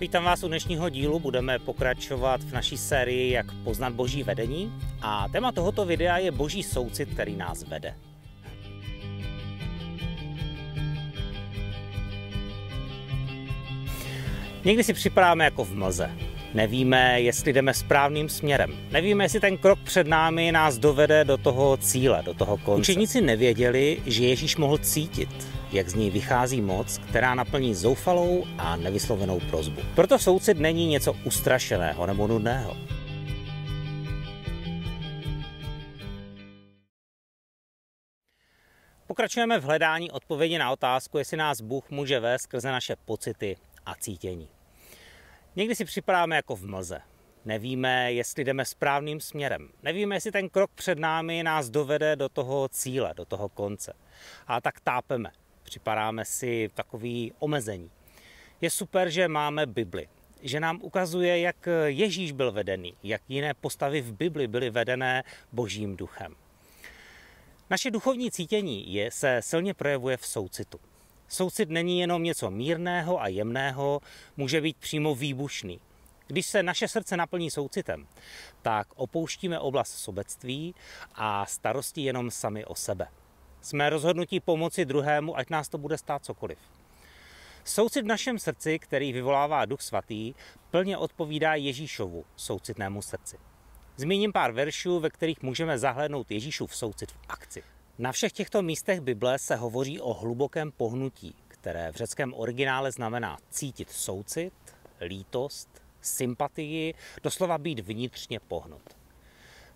Vítám vás u dnešního dílu, budeme pokračovat v naší sérii Jak poznat boží vedení a téma tohoto videa je boží soucit, který nás vede. Někdy si připadáme jako v mlze. Nevíme, jestli jdeme správným směrem. Nevíme, jestli ten krok před námi nás dovede do toho cíle, do toho konce. Učeníci nevěděli, že Ježíš mohl cítit, jak z ní vychází moc, která naplní zoufalou a nevyslovenou prozbu. Proto soucit není něco ustrašeného nebo nudného. Pokračujeme v hledání odpovědi na otázku, jestli nás Bůh může vést skrze naše pocity a cítění. Někdy si připadáme jako v mlze. Nevíme, jestli jdeme správným směrem. Nevíme, jestli ten krok před námi nás dovede do toho cíle, do toho konce. A tak tápeme. Připadáme si takový omezení. Je super, že máme Bibli, že nám ukazuje, jak Ježíš byl vedený, jak jiné postavy v Bibli byly vedené Božím duchem. Naše duchovní cítění je, se silně projevuje v soucitu. Soucit není jenom něco mírného a jemného, může být přímo výbušný. Když se naše srdce naplní soucitem, tak opouštíme oblast sobectví a starosti jenom sami o sebe. Jsme rozhodnutí pomoci druhému, ať nás to bude stát cokoliv. Soucit v našem srdci, který vyvolává Duch Svatý, plně odpovídá Ježíšovu soucitnému srdci. Zmíním pár veršů, ve kterých můžeme zahlédnout Ježíšův soucit v akci. Na všech těchto místech Bible se hovoří o hlubokém pohnutí, které v řeckém originále znamená cítit soucit, lítost, sympatii, doslova být vnitřně pohnut.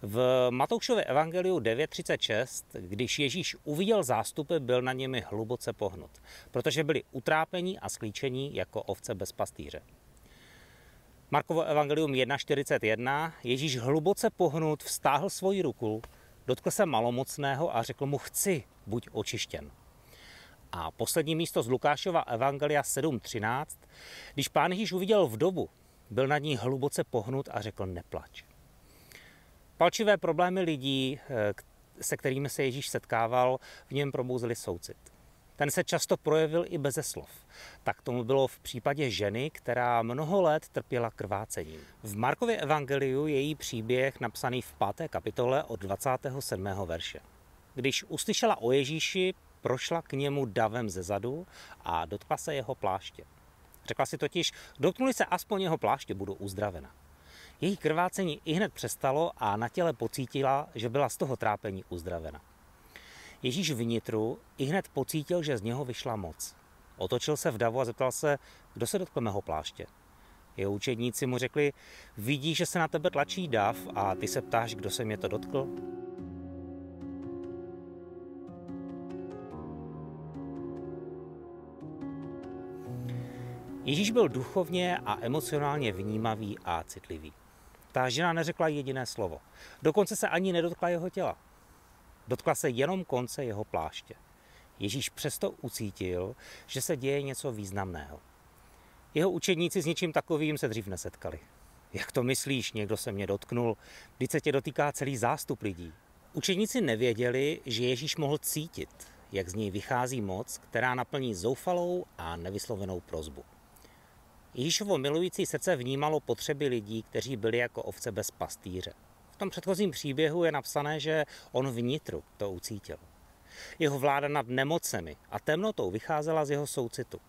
V Matoušově evangeliu 9.36, když Ježíš uviděl zástupy, byl na nimi hluboce pohnut, protože byli utrápení a sklíčení jako ovce bez pastýře. Markovo evangelium 1.41, Ježíš hluboce pohnut vstáhl svoji ruku, dotkl se malomocného a řekl mu chci, buď očištěn. A poslední místo z Lukášova Evangelia 7.13, když pán Ježíš uviděl vdovu, byl nad ní hluboce pohnut a řekl neplač. Palčivé problémy lidí, eh, se kterými se Ježíš setkával, v něm probouzeli soucit. Ten se často projevil i beze slov. Tak tomu bylo v případě ženy, která mnoho let trpěla krvácením. V Markově evangeliu je její příběh napsaný v 5. kapitole od 27. verše. Když uslyšela o Ježíši, prošla k němu davem ze zadu a dotkla se jeho pláště. Řekla si totiž, dotknuli se aspoň jeho pláště, budu uzdravena. Její krvácení i hned přestalo a na těle pocítila, že byla z toho trápení uzdravena. Ježíš vnitru i hned pocítil, že z něho vyšla moc. Otočil se v davu a zeptal se, kdo se dotkl mého pláště. Jeho učedníci mu řekli, vidí, že se na tebe tlačí dav a ty se ptáš, kdo se mě to dotkl? Ježíš byl duchovně a emocionálně vnímavý a citlivý. Ta žena neřekla jediné slovo. Dokonce se ani nedotkla jeho těla. Dotkla se jenom konce jeho pláště. Ježíš přesto ucítil, že se děje něco významného. Jeho učedníci s něčím takovým se dřív nesetkali. Jak to myslíš, někdo se mě dotknul, když se tě dotýká celý zástup lidí. Učedníci nevěděli, že Ježíš mohl cítit, jak z něj vychází moc, která naplní zoufalou a nevyslovenou prozbu. Ježíšovo milující srdce vnímalo potřeby lidí, kteří byli jako ovce bez pastýře. V tom předchozím příběhu je napsané, že on vnitru to ucítil. Jeho vláda nad nemocemi a temnotou vycházela z jeho soucitu.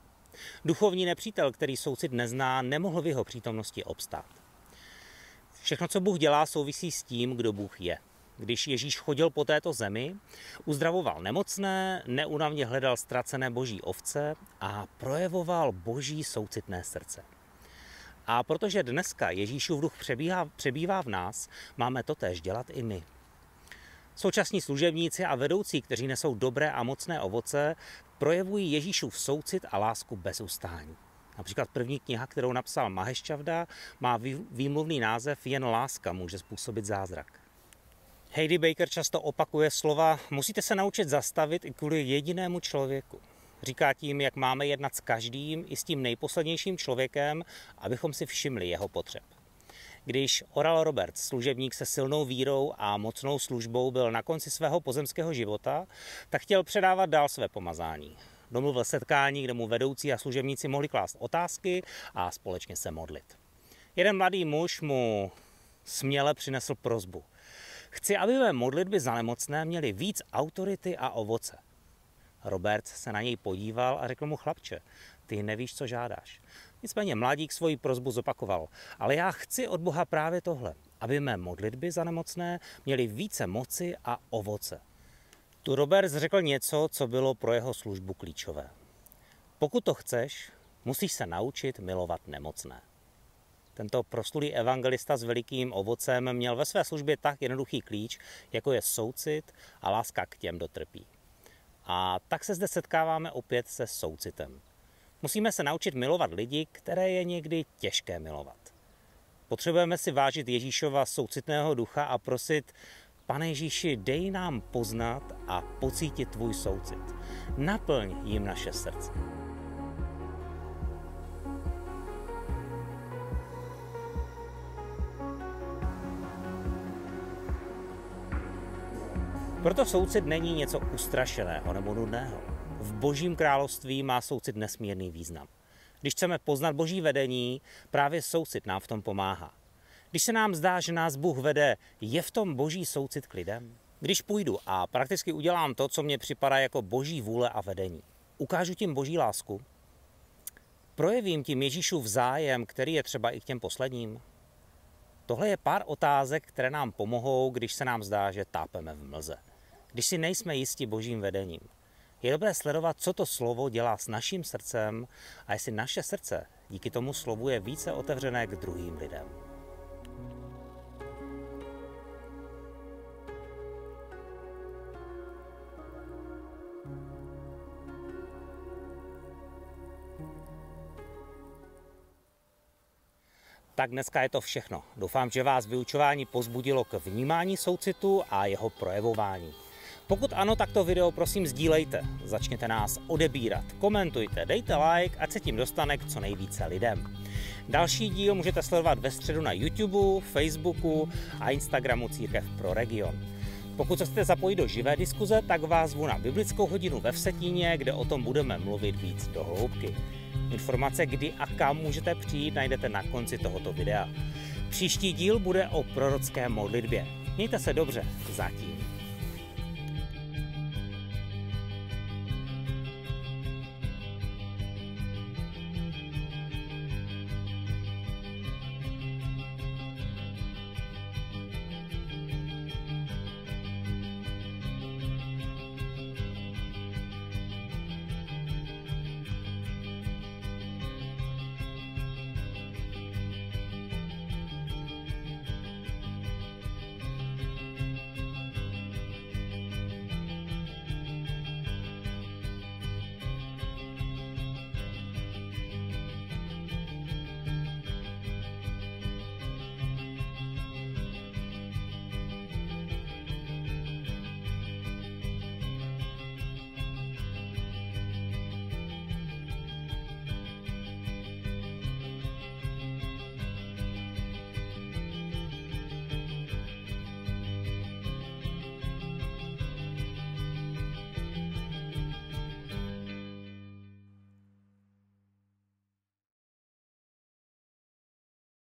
Duchovní nepřítel, který soucit nezná, nemohl v jeho přítomnosti obstát. Všechno, co Bůh dělá, souvisí s tím, kdo Bůh je. Když Ježíš chodil po této zemi, uzdravoval nemocné, neunavně hledal ztracené boží ovce a projevoval boží soucitné srdce. A protože dneska Ježíšův duch přebíhá, přebývá v nás, máme to též dělat i my. Současní služebníci a vedoucí, kteří nesou dobré a mocné ovoce, projevují Ježíšův soucit a lásku bez ustání. Například první kniha, kterou napsal Maheščavda, má výmluvný název Jen láska může způsobit zázrak. Heidi Baker často opakuje slova, musíte se naučit zastavit i kvůli jedinému člověku. Říká tím, jak máme jednat s každým, i s tím nejposlednějším člověkem, abychom si všimli jeho potřeb. Když Oral Roberts, služebník se silnou vírou a mocnou službou, byl na konci svého pozemského života, tak chtěl předávat dál své pomazání. domluvil setkání, kde mu vedoucí a služebníci mohli klást otázky a společně se modlit. Jeden mladý muž mu směle přinesl prozbu. Chci, aby mé modlitby za nemocné měly víc autority a ovoce. Robert se na něj podíval a řekl mu, chlapče, ty nevíš, co žádáš. Nicméně mladík svoji prozbu zopakoval. Ale já chci od Boha právě tohle, aby mé modlitby za nemocné měly více moci a ovoce. Tu Robert řekl něco, co bylo pro jeho službu klíčové. Pokud to chceš, musíš se naučit milovat nemocné. Tento proslulý evangelista s velikým ovocem měl ve své službě tak jednoduchý klíč, jako je soucit a láska k těm, kdo trpí. A tak se zde setkáváme opět se soucitem. Musíme se naučit milovat lidi, které je někdy těžké milovat. Potřebujeme si vážit Ježíšova soucitného ducha a prosit, Pane Ježíši, dej nám poznat a pocítit tvůj soucit. Naplň jim naše srdce. Proto soucit není něco ustrašeného nebo nudného. V božím království má soucit nesmírný význam. Když chceme poznat boží vedení, právě soucit nám v tom pomáhá. Když se nám zdá, že nás Bůh vede, je v tom boží soucit k lidem? Když půjdu a prakticky udělám to, co mě připadá jako boží vůle a vedení, ukážu tím boží lásku, projevím tím Ježíšův zájem, který je třeba i k těm posledním. Tohle je pár otázek, které nám pomohou, když se nám zdá, že tápeme v mlze. Když si nejsme jisti božím vedením. Je dobré sledovat, co to slovo dělá s naším srdcem a jestli naše srdce díky tomu slovu je více otevřené k druhým lidem. Tak dneska je to všechno. Doufám, že vás vyučování pozbudilo k vnímání soucitu a jeho projevování. Pokud ano, tak to video prosím sdílejte, začněte nás odebírat, komentujte, dejte like, ať se tím dostane k co nejvíce lidem. Další díl můžete sledovat ve středu na YouTube, Facebooku a Instagramu Církev pro region. Pokud se chcete zapojit do živé diskuze, tak vás zvu na biblickou hodinu ve Vsetíně, kde o tom budeme mluvit víc do hloubky. Informace, kdy a kam můžete přijít, najdete na konci tohoto videa. Příští díl bude o prorocké modlitbě. Mějte se dobře, zatím.